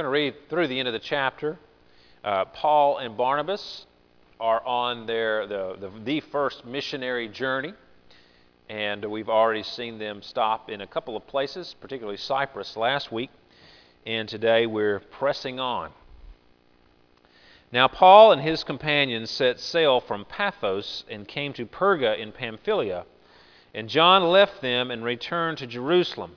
going to read through the end of the chapter. Uh, Paul and Barnabas are on their the, the, the first missionary journey, and we've already seen them stop in a couple of places, particularly Cyprus last week, and today we're pressing on. Now, Paul and his companions set sail from Paphos and came to Perga in Pamphylia, and John left them and returned to Jerusalem.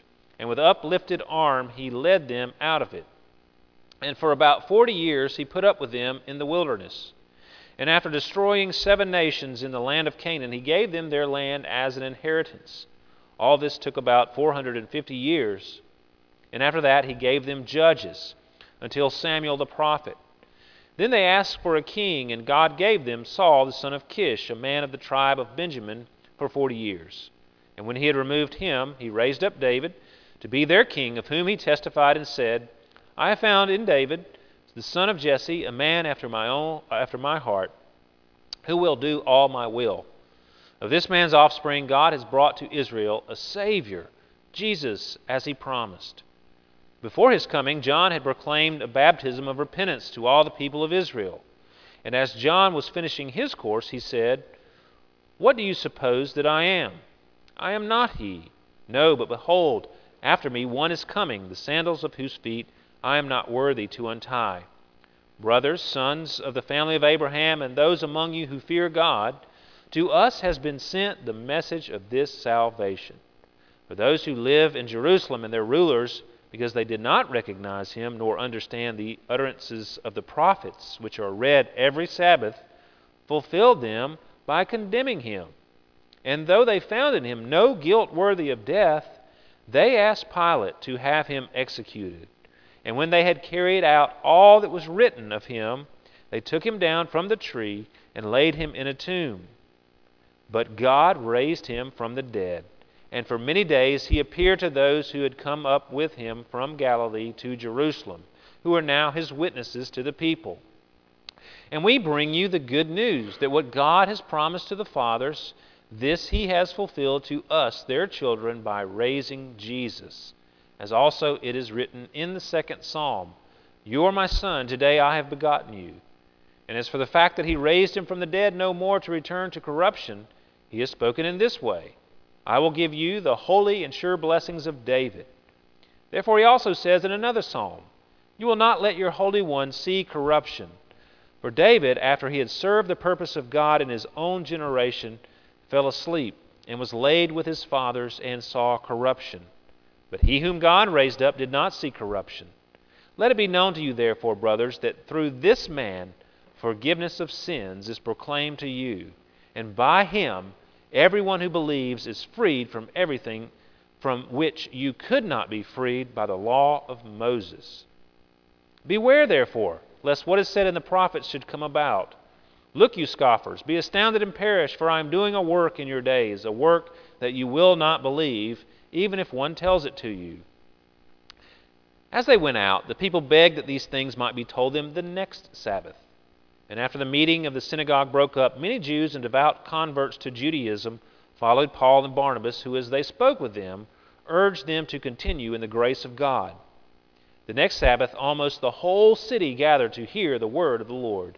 and with uplifted arm he led them out of it. And for about forty years he put up with them in the wilderness. And after destroying seven nations in the land of Canaan, he gave them their land as an inheritance. All this took about 450 years. And after that, he gave them judges until Samuel the prophet. Then they asked for a king, and God gave them Saul the son of Kish, a man of the tribe of Benjamin, for forty years. And when he had removed him, he raised up David to be their king, of whom he testified and said, I have found in David, the son of Jesse, a man after my own after my heart, who will do all my will. Of this man's offspring God has brought to Israel a Savior, Jesus, as he promised. Before his coming, John had proclaimed a baptism of repentance to all the people of Israel. And as John was finishing his course, he said, What do you suppose that I am? I am not he. No, but behold, after me one is coming, the sandals of whose feet I am not worthy to untie. Brothers, sons of the family of Abraham, and those among you who fear God, to us has been sent the message of this salvation. For those who live in Jerusalem and their rulers, because they did not recognize him nor understand the utterances of the prophets, which are read every Sabbath, fulfilled them by condemning him. And though they found in him no guilt worthy of death, they asked Pilate to have him executed. And when they had carried out all that was written of him, they took him down from the tree and laid him in a tomb. But God raised him from the dead. And for many days he appeared to those who had come up with him from Galilee to Jerusalem, who are now his witnesses to the people. And we bring you the good news that what God has promised to the fathers, this he has fulfilled to us, their children, by raising Jesus. As also it is written in the second psalm You are my son, today I have begotten you. And as for the fact that he raised him from the dead no more to return to corruption, he has spoken in this way I will give you the holy and sure blessings of David. Therefore, he also says in another psalm, You will not let your Holy One see corruption. For David, after he had served the purpose of God in his own generation, fell asleep and was laid with his fathers and saw corruption. But he whom God raised up did not see corruption. Let it be known to you, therefore, brothers, that through this man forgiveness of sins is proclaimed to you, and by him everyone who believes is freed from everything from which you could not be freed by the law of Moses. Beware, therefore, lest what is said in the prophets should come about. Look, you scoffers, be astounded and perish, for I am doing a work in your days, a work that you will not believe, even if one tells it to you. As they went out, the people begged that these things might be told them the next Sabbath. And after the meeting of the synagogue broke up, many Jews and devout converts to Judaism followed Paul and Barnabas, who, as they spoke with them, urged them to continue in the grace of God. The next Sabbath, almost the whole city gathered to hear the word of the Lord.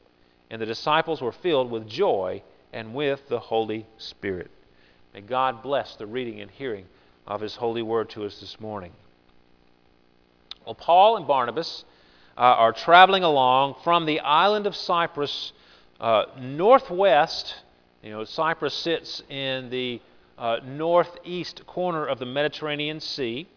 And the disciples were filled with joy and with the Holy Spirit. May God bless the reading and hearing of His holy word to us this morning. Well, Paul and Barnabas uh, are traveling along from the island of Cyprus uh, northwest. You know, Cyprus sits in the uh, northeast corner of the Mediterranean Sea.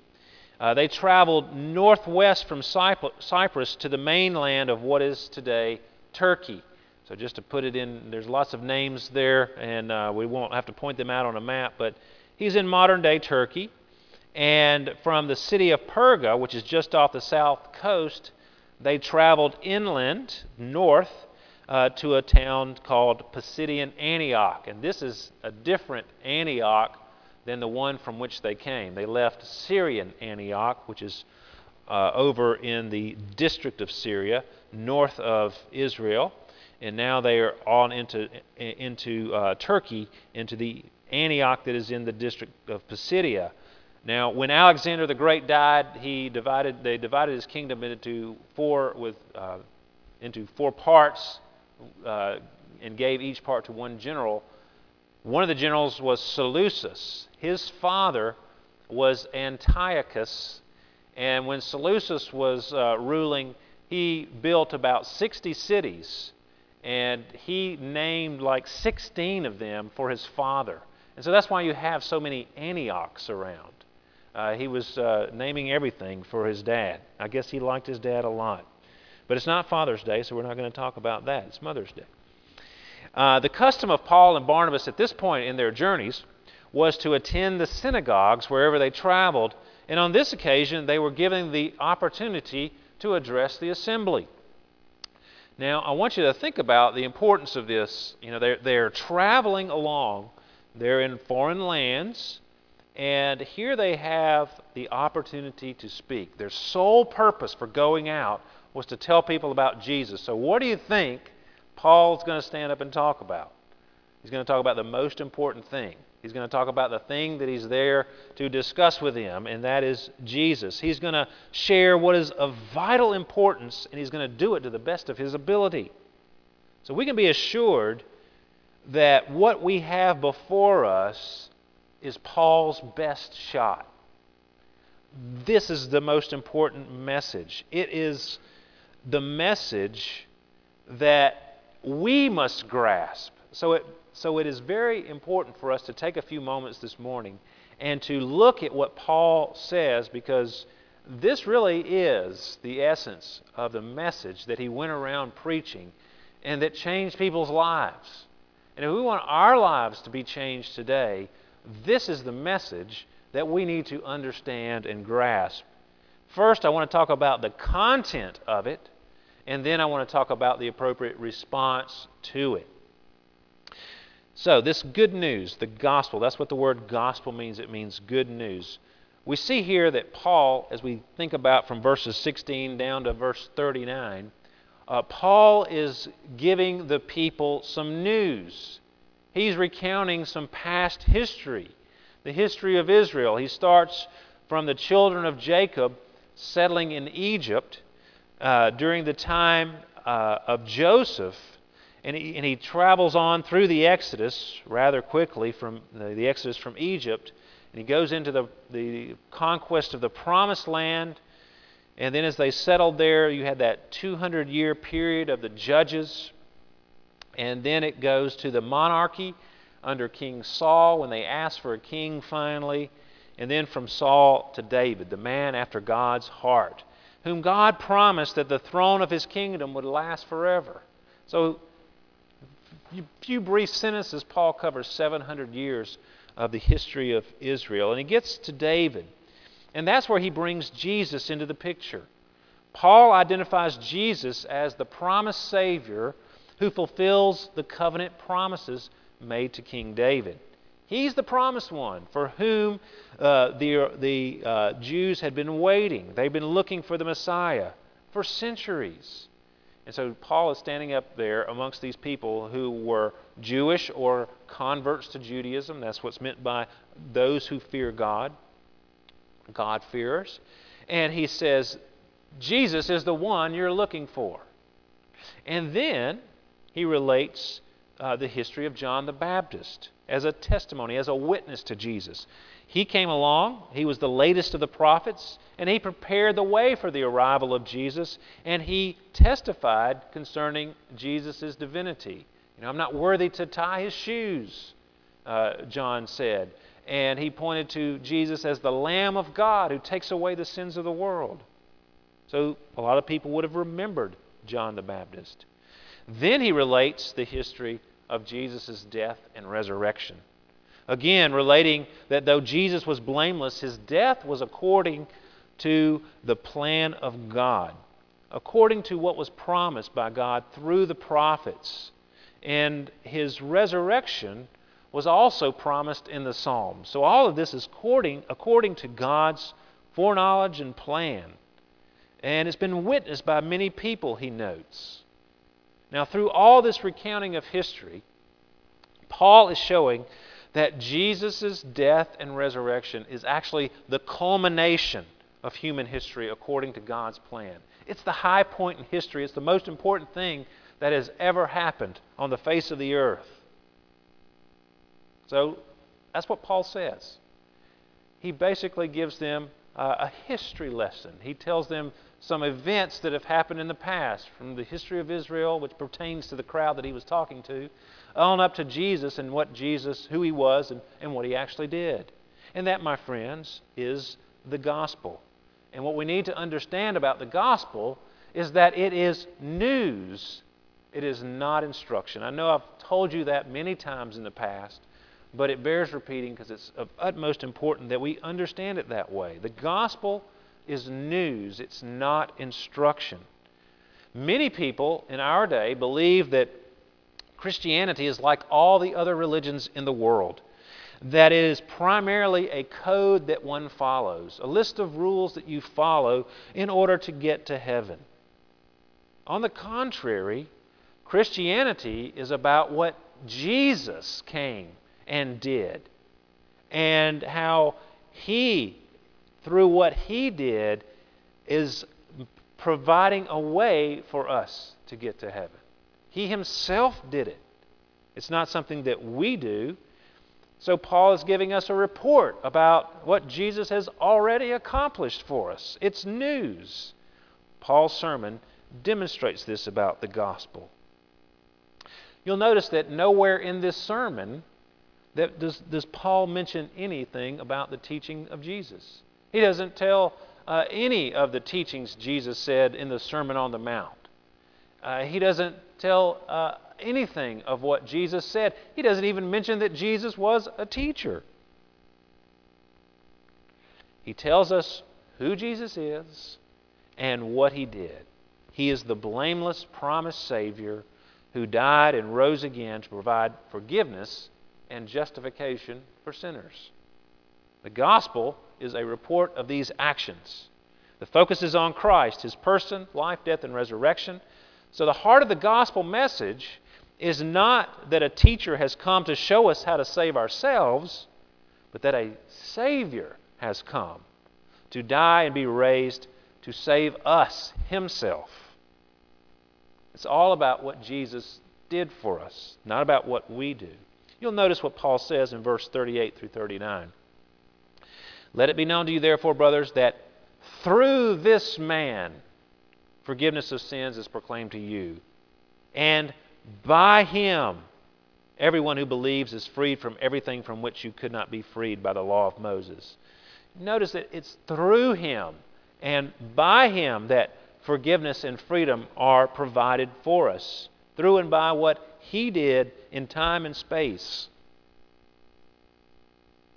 Uh, they traveled northwest from Cyprus to the mainland of what is today Turkey. So, just to put it in, there's lots of names there, and uh, we won't have to point them out on a map, but he's in modern day Turkey. And from the city of Perga, which is just off the south coast, they traveled inland, north, uh, to a town called Pisidian Antioch. And this is a different Antioch than the one from which they came. They left Syrian Antioch, which is uh, over in the district of Syria, north of Israel and now they are on into into uh, Turkey, into the Antioch that is in the district of Pisidia. Now, when Alexander the Great died, he divided they divided his kingdom into four with uh, into four parts, uh, and gave each part to one general. One of the generals was Seleucus. His father was Antiochus, and when Seleucus was uh, ruling, he built about 60 cities and he named like 16 of them for his father. And so that's why you have so many Antiochs around. Uh, he was uh, naming everything for his dad. I guess he liked his dad a lot. But it's not Father's Day, so we're not going to talk about that. It's Mother's Day. Uh, the custom of Paul and Barnabas at this point in their journeys was to attend the synagogues wherever they traveled, and on this occasion they were given the opportunity to address the assembly. Now, I want you to think about the importance of this. You know, they're, they're traveling along, they're in foreign lands, and here they have the opportunity to speak. Their sole purpose for going out was to tell people about Jesus. So, what do you think Paul's going to stand up and talk about? He's going to talk about the most important thing He's going to talk about the thing that he's there to discuss with him, and that is Jesus. He's going to share what is of vital importance, and he's going to do it to the best of his ability. So we can be assured that what we have before us is Paul's best shot. This is the most important message. It is the message that we must grasp. So it so it is very important for us to take a few moments this morning and to look at what Paul says because this really is the essence of the message that he went around preaching and that changed people's lives. And if we want our lives to be changed today, this is the message that we need to understand and grasp. First, I want to talk about the content of it, and then I want to talk about the appropriate response to it. So, this good news, the gospel, that's what the word gospel means. It means good news. We see here that Paul, as we think about from verses 16 down to verse 39, uh, Paul is giving the people some news. He's recounting some past history, the history of Israel. He starts from the children of Jacob settling in Egypt uh, during the time uh, of Joseph and he, and he travels on through the Exodus rather quickly from the, the Exodus from Egypt. And he goes into the, the conquest of the promised land. And then as they settled there, you had that 200 year period of the judges. And then it goes to the monarchy under King Saul when they ask for a king finally. And then from Saul to David, the man after God's heart, whom God promised that the throne of his kingdom would last forever. So few brief sentences, Paul covers 700 years of the history of Israel. And he gets to David. And that's where he brings Jesus into the picture. Paul identifies Jesus as the promised Savior who fulfills the covenant promises made to King David. He's the promised one for whom uh, the, the uh, Jews had been waiting. They've been looking for the Messiah for centuries. And so Paul is standing up there amongst these people who were Jewish or converts to Judaism. That's what's meant by those who fear God, God-fearers. And he says, Jesus is the one you're looking for. And then he relates uh, the history of John the Baptist as a testimony, as a witness to Jesus. He came along, he was the latest of the prophets, and he prepared the way for the arrival of Jesus, and he testified concerning Jesus' divinity. You know, I'm not worthy to tie his shoes, uh, John said. And he pointed to Jesus as the Lamb of God who takes away the sins of the world. So a lot of people would have remembered John the Baptist. Then he relates the history of Jesus' death and resurrection. Again, relating that though Jesus was blameless, his death was according to the plan of God, according to what was promised by God through the prophets. And his resurrection was also promised in the Psalms. So all of this is according, according to God's foreknowledge and plan. And it's been witnessed by many people, he notes. Now, through all this recounting of history, Paul is showing that Jesus' death and resurrection is actually the culmination of human history according to God's plan. It's the high point in history, it's the most important thing that has ever happened on the face of the earth. So that's what Paul says. He basically gives them uh, a history lesson. He tells them some events that have happened in the past from the history of Israel, which pertains to the crowd that he was talking to, on up to Jesus and what Jesus, who he was, and, and what he actually did. And that, my friends, is the gospel. And what we need to understand about the gospel is that it is news, it is not instruction. I know I've told you that many times in the past, but it bears repeating because it's of utmost importance that we understand it that way. The gospel is news, it's not instruction. Many people in our day believe that Christianity is like all the other religions in the world, that it is primarily a code that one follows, a list of rules that you follow in order to get to heaven. On the contrary, Christianity is about what Jesus came and did, and how He through what He did, is providing a way for us to get to heaven. He Himself did it. It's not something that we do. So, Paul is giving us a report about what Jesus has already accomplished for us. It's news. Paul's sermon demonstrates this about the gospel. You'll notice that nowhere in this sermon that does, does Paul mention anything about the teaching of Jesus. He doesn't tell uh, any of the teachings Jesus said in the Sermon on the Mount. Uh, he doesn't tell uh, anything of what Jesus said. He doesn't even mention that Jesus was a teacher. He tells us who Jesus is and what he did. He is the blameless, promised Savior who died and rose again to provide forgiveness and justification for sinners. The gospel is a report of these actions. The focus is on Christ, his person, life, death, and resurrection. So the heart of the gospel message is not that a teacher has come to show us how to save ourselves, but that a Savior has come to die and be raised to save us himself. It's all about what Jesus did for us, not about what we do. You'll notice what Paul says in verse 38 through 39. Let it be known to you, therefore, brothers, that through this man forgiveness of sins is proclaimed to you. And by him, everyone who believes is freed from everything from which you could not be freed by the law of Moses. Notice that it's through him and by him that forgiveness and freedom are provided for us, through and by what he did in time and space.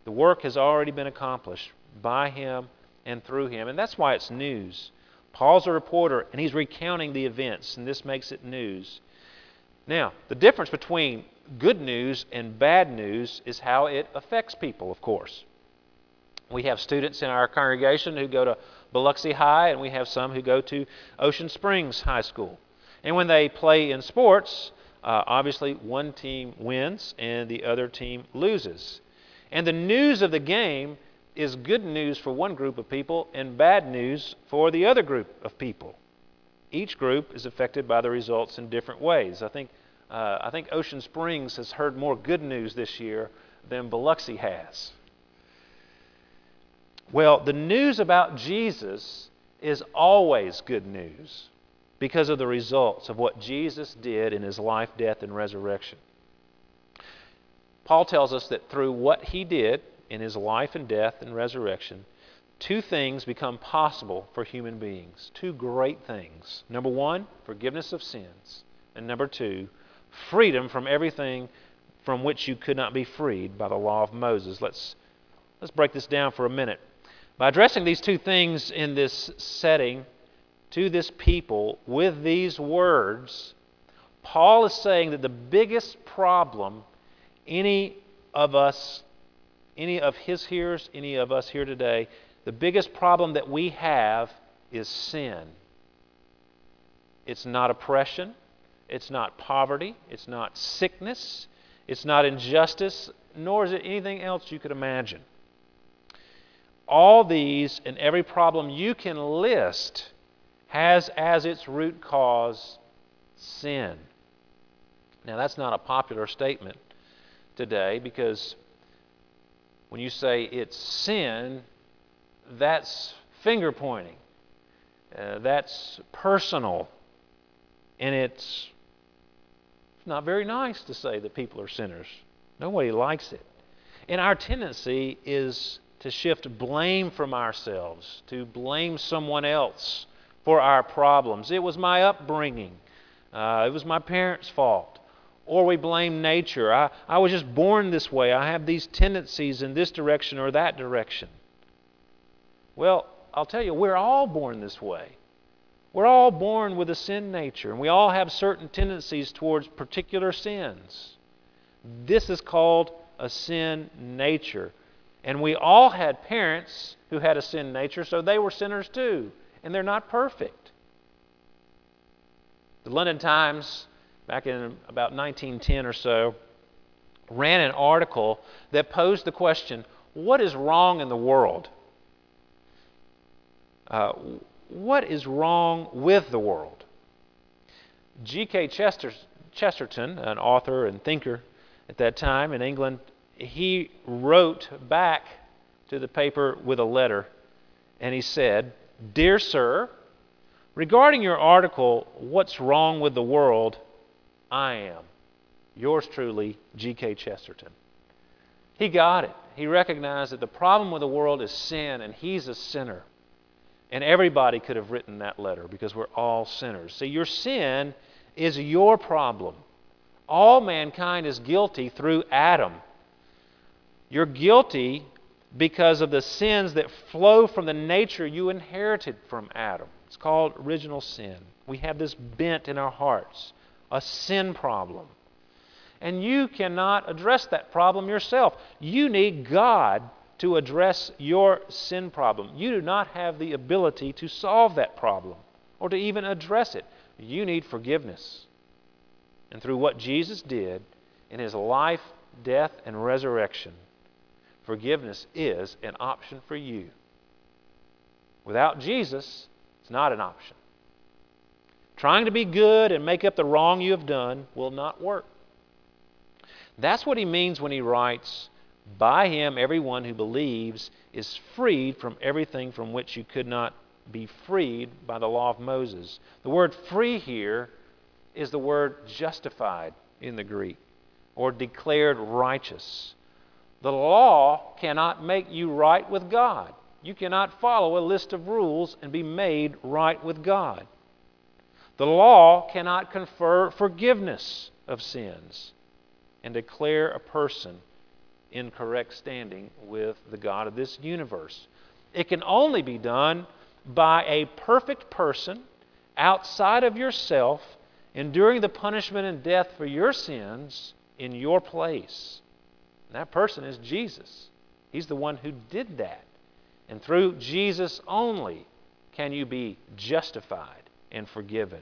The work has already been accomplished by him and through him. And that's why it's news. Paul's a reporter, and he's recounting the events, and this makes it news. Now, the difference between good news and bad news is how it affects people, of course. We have students in our congregation who go to Biloxi High, and we have some who go to Ocean Springs High School. And when they play in sports, uh, obviously one team wins and the other team loses. And the news of the game is good news for one group of people and bad news for the other group of people. Each group is affected by the results in different ways. I think, uh, I think Ocean Springs has heard more good news this year than Biloxi has. Well, the news about Jesus is always good news because of the results of what Jesus did in his life, death, and resurrection. Paul tells us that through what he did in his life and death and resurrection, two things become possible for human beings. Two great things. Number one, forgiveness of sins. And number two, freedom from everything from which you could not be freed by the law of Moses. Let's, let's break this down for a minute. By addressing these two things in this setting to this people with these words, Paul is saying that the biggest problem any of us, any of his hearers, any of us here today, the biggest problem that we have is sin. It's not oppression, it's not poverty, it's not sickness, it's not injustice, nor is it anything else you could imagine. All these and every problem you can list has as its root cause sin. Now, that's not a popular statement today because when you say it's sin, that's finger pointing. Uh, that's personal. And it's not very nice to say that people are sinners. Nobody likes it. And our tendency is to shift blame from ourselves, to blame someone else for our problems. It was my upbringing, uh, it was my parents' fault. Or we blame nature. I, I was just born this way. I have these tendencies in this direction or that direction. Well, I'll tell you, we're all born this way. We're all born with a sin nature, and we all have certain tendencies towards particular sins. This is called a sin nature. And we all had parents who had a sin nature, so they were sinners too. And they're not perfect. The London Times, back in about 1910 or so, ran an article that posed the question what is wrong in the world? Uh, what is wrong with the world? G.K. Chester, Chesterton, an author and thinker at that time in England, he wrote back to the paper with a letter, and he said, Dear Sir, regarding your article, What's Wrong with the World? I am. Yours truly, G.K. Chesterton. He got it. He recognized that the problem with the world is sin, and he's a sinner. And everybody could have written that letter because we're all sinners. See, your sin is your problem. All mankind is guilty through Adam. You're guilty because of the sins that flow from the nature you inherited from Adam. It's called original sin. We have this bent in our hearts, a sin problem. And you cannot address that problem yourself. You need God to address your sin problem. You do not have the ability to solve that problem or to even address it. You need forgiveness. And through what Jesus did in his life, death, and resurrection, forgiveness is an option for you. Without Jesus, it's not an option. Trying to be good and make up the wrong you have done will not work. That's what he means when he writes, By him, everyone who believes is freed from everything from which you could not be freed by the law of Moses. The word free here is the word justified in the Greek, or declared righteous. The law cannot make you right with God. You cannot follow a list of rules and be made right with God. The law cannot confer forgiveness of sins and declare a person in correct standing with the God of this universe. It can only be done by a perfect person outside of yourself, enduring the punishment and death for your sins in your place. And that person is Jesus. He's the one who did that. And through Jesus only can you be justified and forgiven.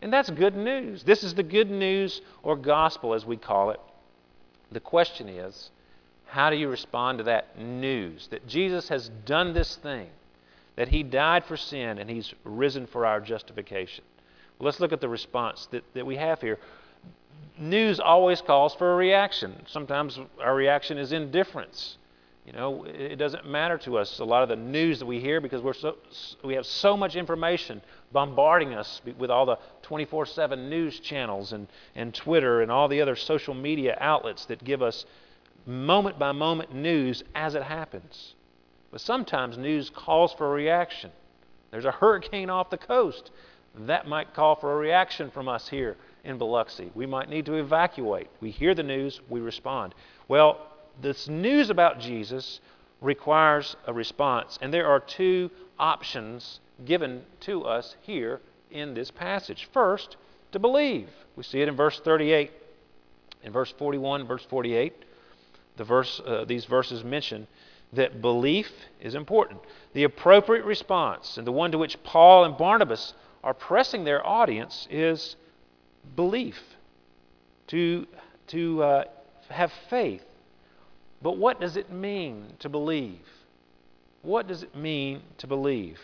And that's good news. This is the good news or gospel, as we call it. The question is, how do you respond to that news that Jesus has done this thing, that He died for sin and He's risen for our justification? Well, let's look at the response that, that we have here. News always calls for a reaction. Sometimes our reaction is indifference. You know, it doesn't matter to us a lot of the news that we hear because we're so, we have so much information bombarding us with all the 24 7 news channels and, and Twitter and all the other social media outlets that give us moment by moment news as it happens. But sometimes news calls for a reaction. There's a hurricane off the coast. That might call for a reaction from us here in Biloxi. We might need to evacuate. We hear the news, we respond. Well, this news about Jesus requires a response, and there are two options given to us here in this passage. First, to believe. We see it in verse 38, in verse 41, verse 48. The verse, uh, these verses mention that belief is important. The appropriate response, and the one to which Paul and Barnabas are pressing their audience, is belief. To, to uh, have faith but what does it mean to believe? What does it mean to believe?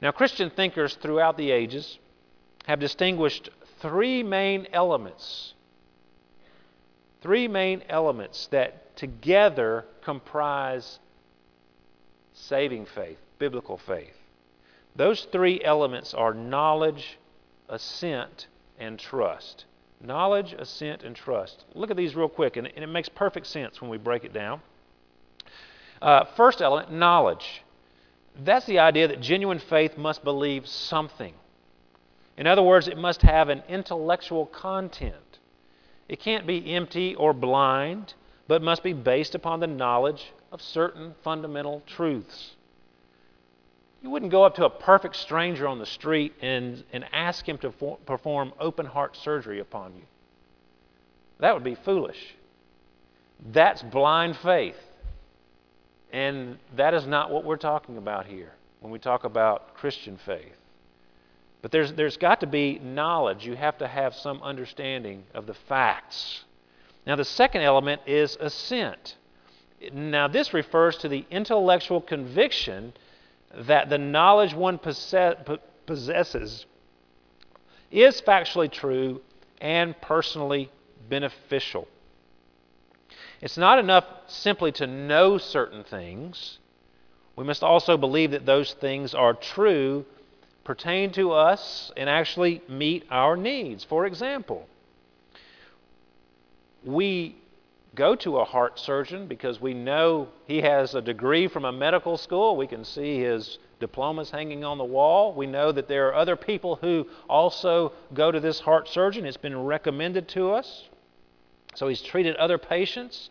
Now, Christian thinkers throughout the ages have distinguished three main elements. Three main elements that together comprise saving faith, biblical faith. Those three elements are knowledge, assent, and trust. Knowledge, assent, and trust. Look at these real quick, and, it makes perfect sense when we break it down. Uh, first element, knowledge. That's the idea that genuine faith must believe something. In other words, it must have an intellectual content. It can't be empty or blind, but must be based upon the knowledge of certain fundamental truths. You wouldn't go up to a perfect stranger on the street and, and ask him to for, perform open heart surgery upon you. That would be foolish. That's blind faith. And that is not what we're talking about here when we talk about Christian faith. But there's, there's got to be knowledge. You have to have some understanding of the facts. Now, the second element is assent. Now, this refers to the intellectual conviction that the knowledge one possesses is factually true and personally beneficial. It's not enough simply to know certain things. We must also believe that those things are true, pertain to us, and actually meet our needs. For example, we go to a heart surgeon because we know he has a degree from a medical school. We can see his diplomas hanging on the wall. We know that there are other people who also go to this heart surgeon. It's been recommended to us. So he's treated other patients,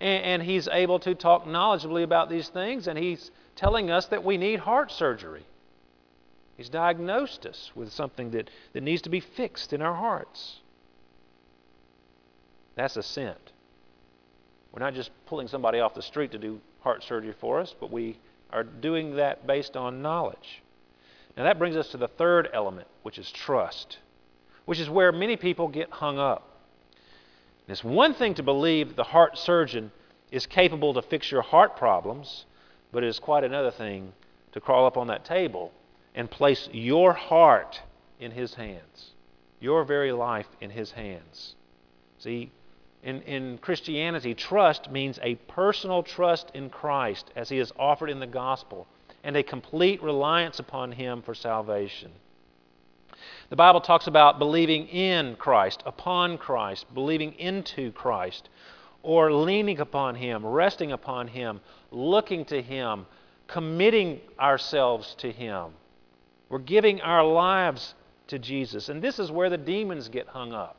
and, and he's able to talk knowledgeably about these things, and he's telling us that we need heart surgery. He's diagnosed us with something that, that needs to be fixed in our hearts. That's assent. We're not just pulling somebody off the street to do heart surgery for us, but we are doing that based on knowledge. Now, that brings us to the third element, which is trust, which is where many people get hung up. It's one thing to believe the heart surgeon is capable to fix your heart problems, but it is quite another thing to crawl up on that table and place your heart in his hands, your very life in his hands. See, in, in Christianity, trust means a personal trust in Christ as he is offered in the gospel and a complete reliance upon him for salvation. The Bible talks about believing in Christ, upon Christ, believing into Christ, or leaning upon Him, resting upon Him, looking to Him, committing ourselves to Him. We're giving our lives to Jesus. And this is where the demons get hung up.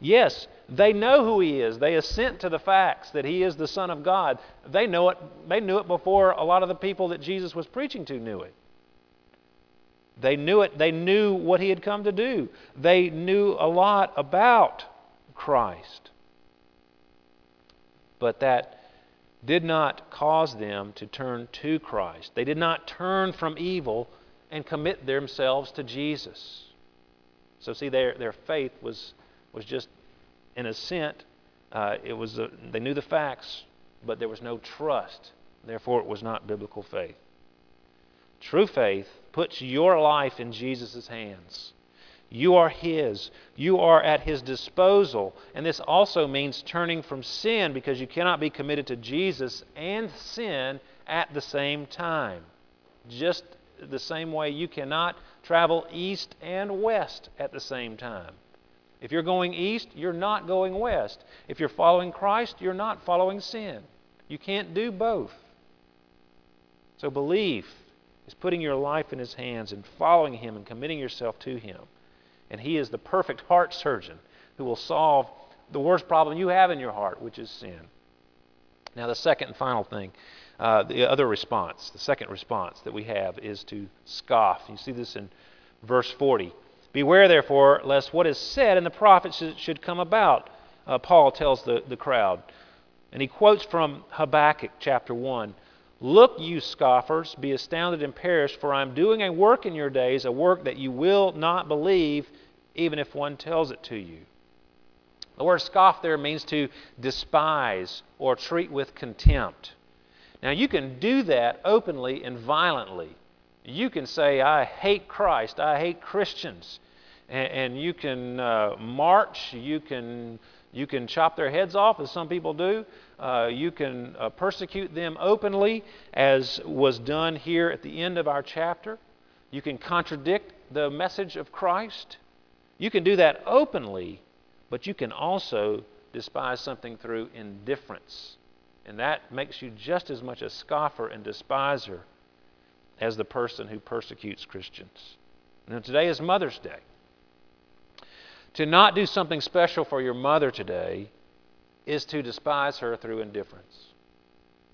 Yes, they know who he is. They assent to the facts that he is the Son of God. They know it. They knew it before a lot of the people that Jesus was preaching to knew it. They knew it. They knew what he had come to do. They knew a lot about Christ. But that did not cause them to turn to Christ. They did not turn from evil and commit themselves to Jesus. So, see, their, their faith was, was just an assent. Uh, it was a, they knew the facts, but there was no trust. Therefore, it was not biblical faith. True faith puts your life in Jesus' hands. You are His. You are at His disposal. And this also means turning from sin because you cannot be committed to Jesus and sin at the same time. Just the same way you cannot travel east and west at the same time. If you're going east, you're not going west. If you're following Christ, you're not following sin. You can't do both. So belief is putting your life in His hands and following Him and committing yourself to Him. And He is the perfect heart surgeon who will solve the worst problem you have in your heart, which is sin. Now, the second and final thing, uh, the other response, the second response that we have is to scoff. You see this in verse 40. Beware, therefore, lest what is said in the prophets should come about, uh, Paul tells the, the crowd. And he quotes from Habakkuk chapter 1 Look, you scoffers, be astounded and perish, for I am doing a work in your days, a work that you will not believe, even if one tells it to you. The word scoff there means to despise or treat with contempt. Now, you can do that openly and violently. You can say, I hate Christ, I hate Christians. And, and you can uh, march, you can, you can chop their heads off, as some people do. Uh, you can uh, persecute them openly, as was done here at the end of our chapter. You can contradict the message of Christ. You can do that openly, but you can also despise something through indifference. And that makes you just as much a scoffer and despiser as the person who persecutes Christians. Now, today is Mother's Day. To not do something special for your mother today is to despise her through indifference.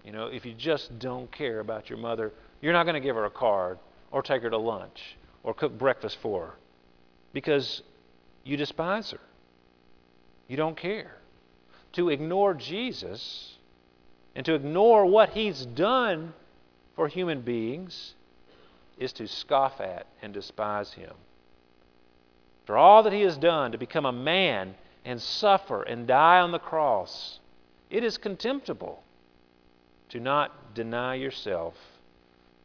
You know, if you just don't care about your mother, you're not going to give her a card or take her to lunch or cook breakfast for her because you despise her. You don't care. To ignore Jesus and to ignore what he's done for human beings is to scoff at and despise him. For all that he has done to become a man and suffer and die on the cross, it is contemptible to not deny yourself,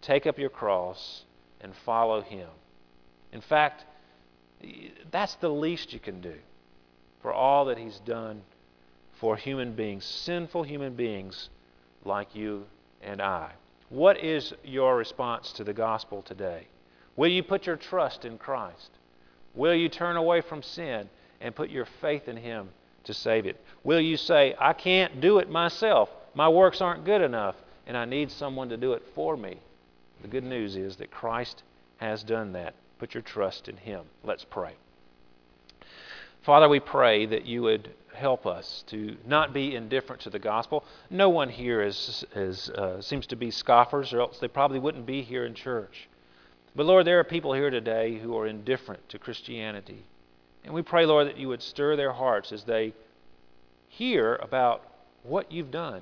take up your cross, and follow Him. In fact, that's the least you can do for all that He's done for human beings, sinful human beings like you and I. What is your response to the gospel today? Will you put your trust in Christ? Will you turn away from sin and put your faith in Him to save it? Will you say, I can't do it myself? My works aren't good enough, and I need someone to do it for me? The good news is that Christ has done that. Put your trust in Him. Let's pray. Father, we pray that you would help us to not be indifferent to the gospel. No one here is, is uh, seems to be scoffers, or else they probably wouldn't be here in church. But Lord, there are people here today who are indifferent to Christianity. And we pray, Lord, that you would stir their hearts as they hear about what you've done,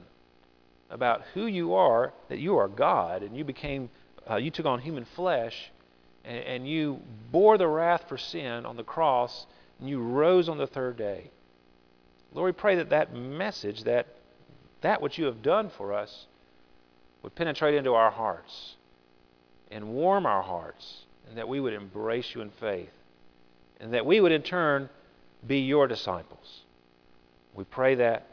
about who you are, that you are God, and you became, uh, you took on human flesh, and, and you bore the wrath for sin on the cross, and you rose on the third day. Lord, we pray that that message, that that which you have done for us, would penetrate into our hearts and warm our hearts, and that we would embrace you in faith and that we would in turn be your disciples. We pray that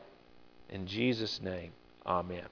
in Jesus' name. Amen.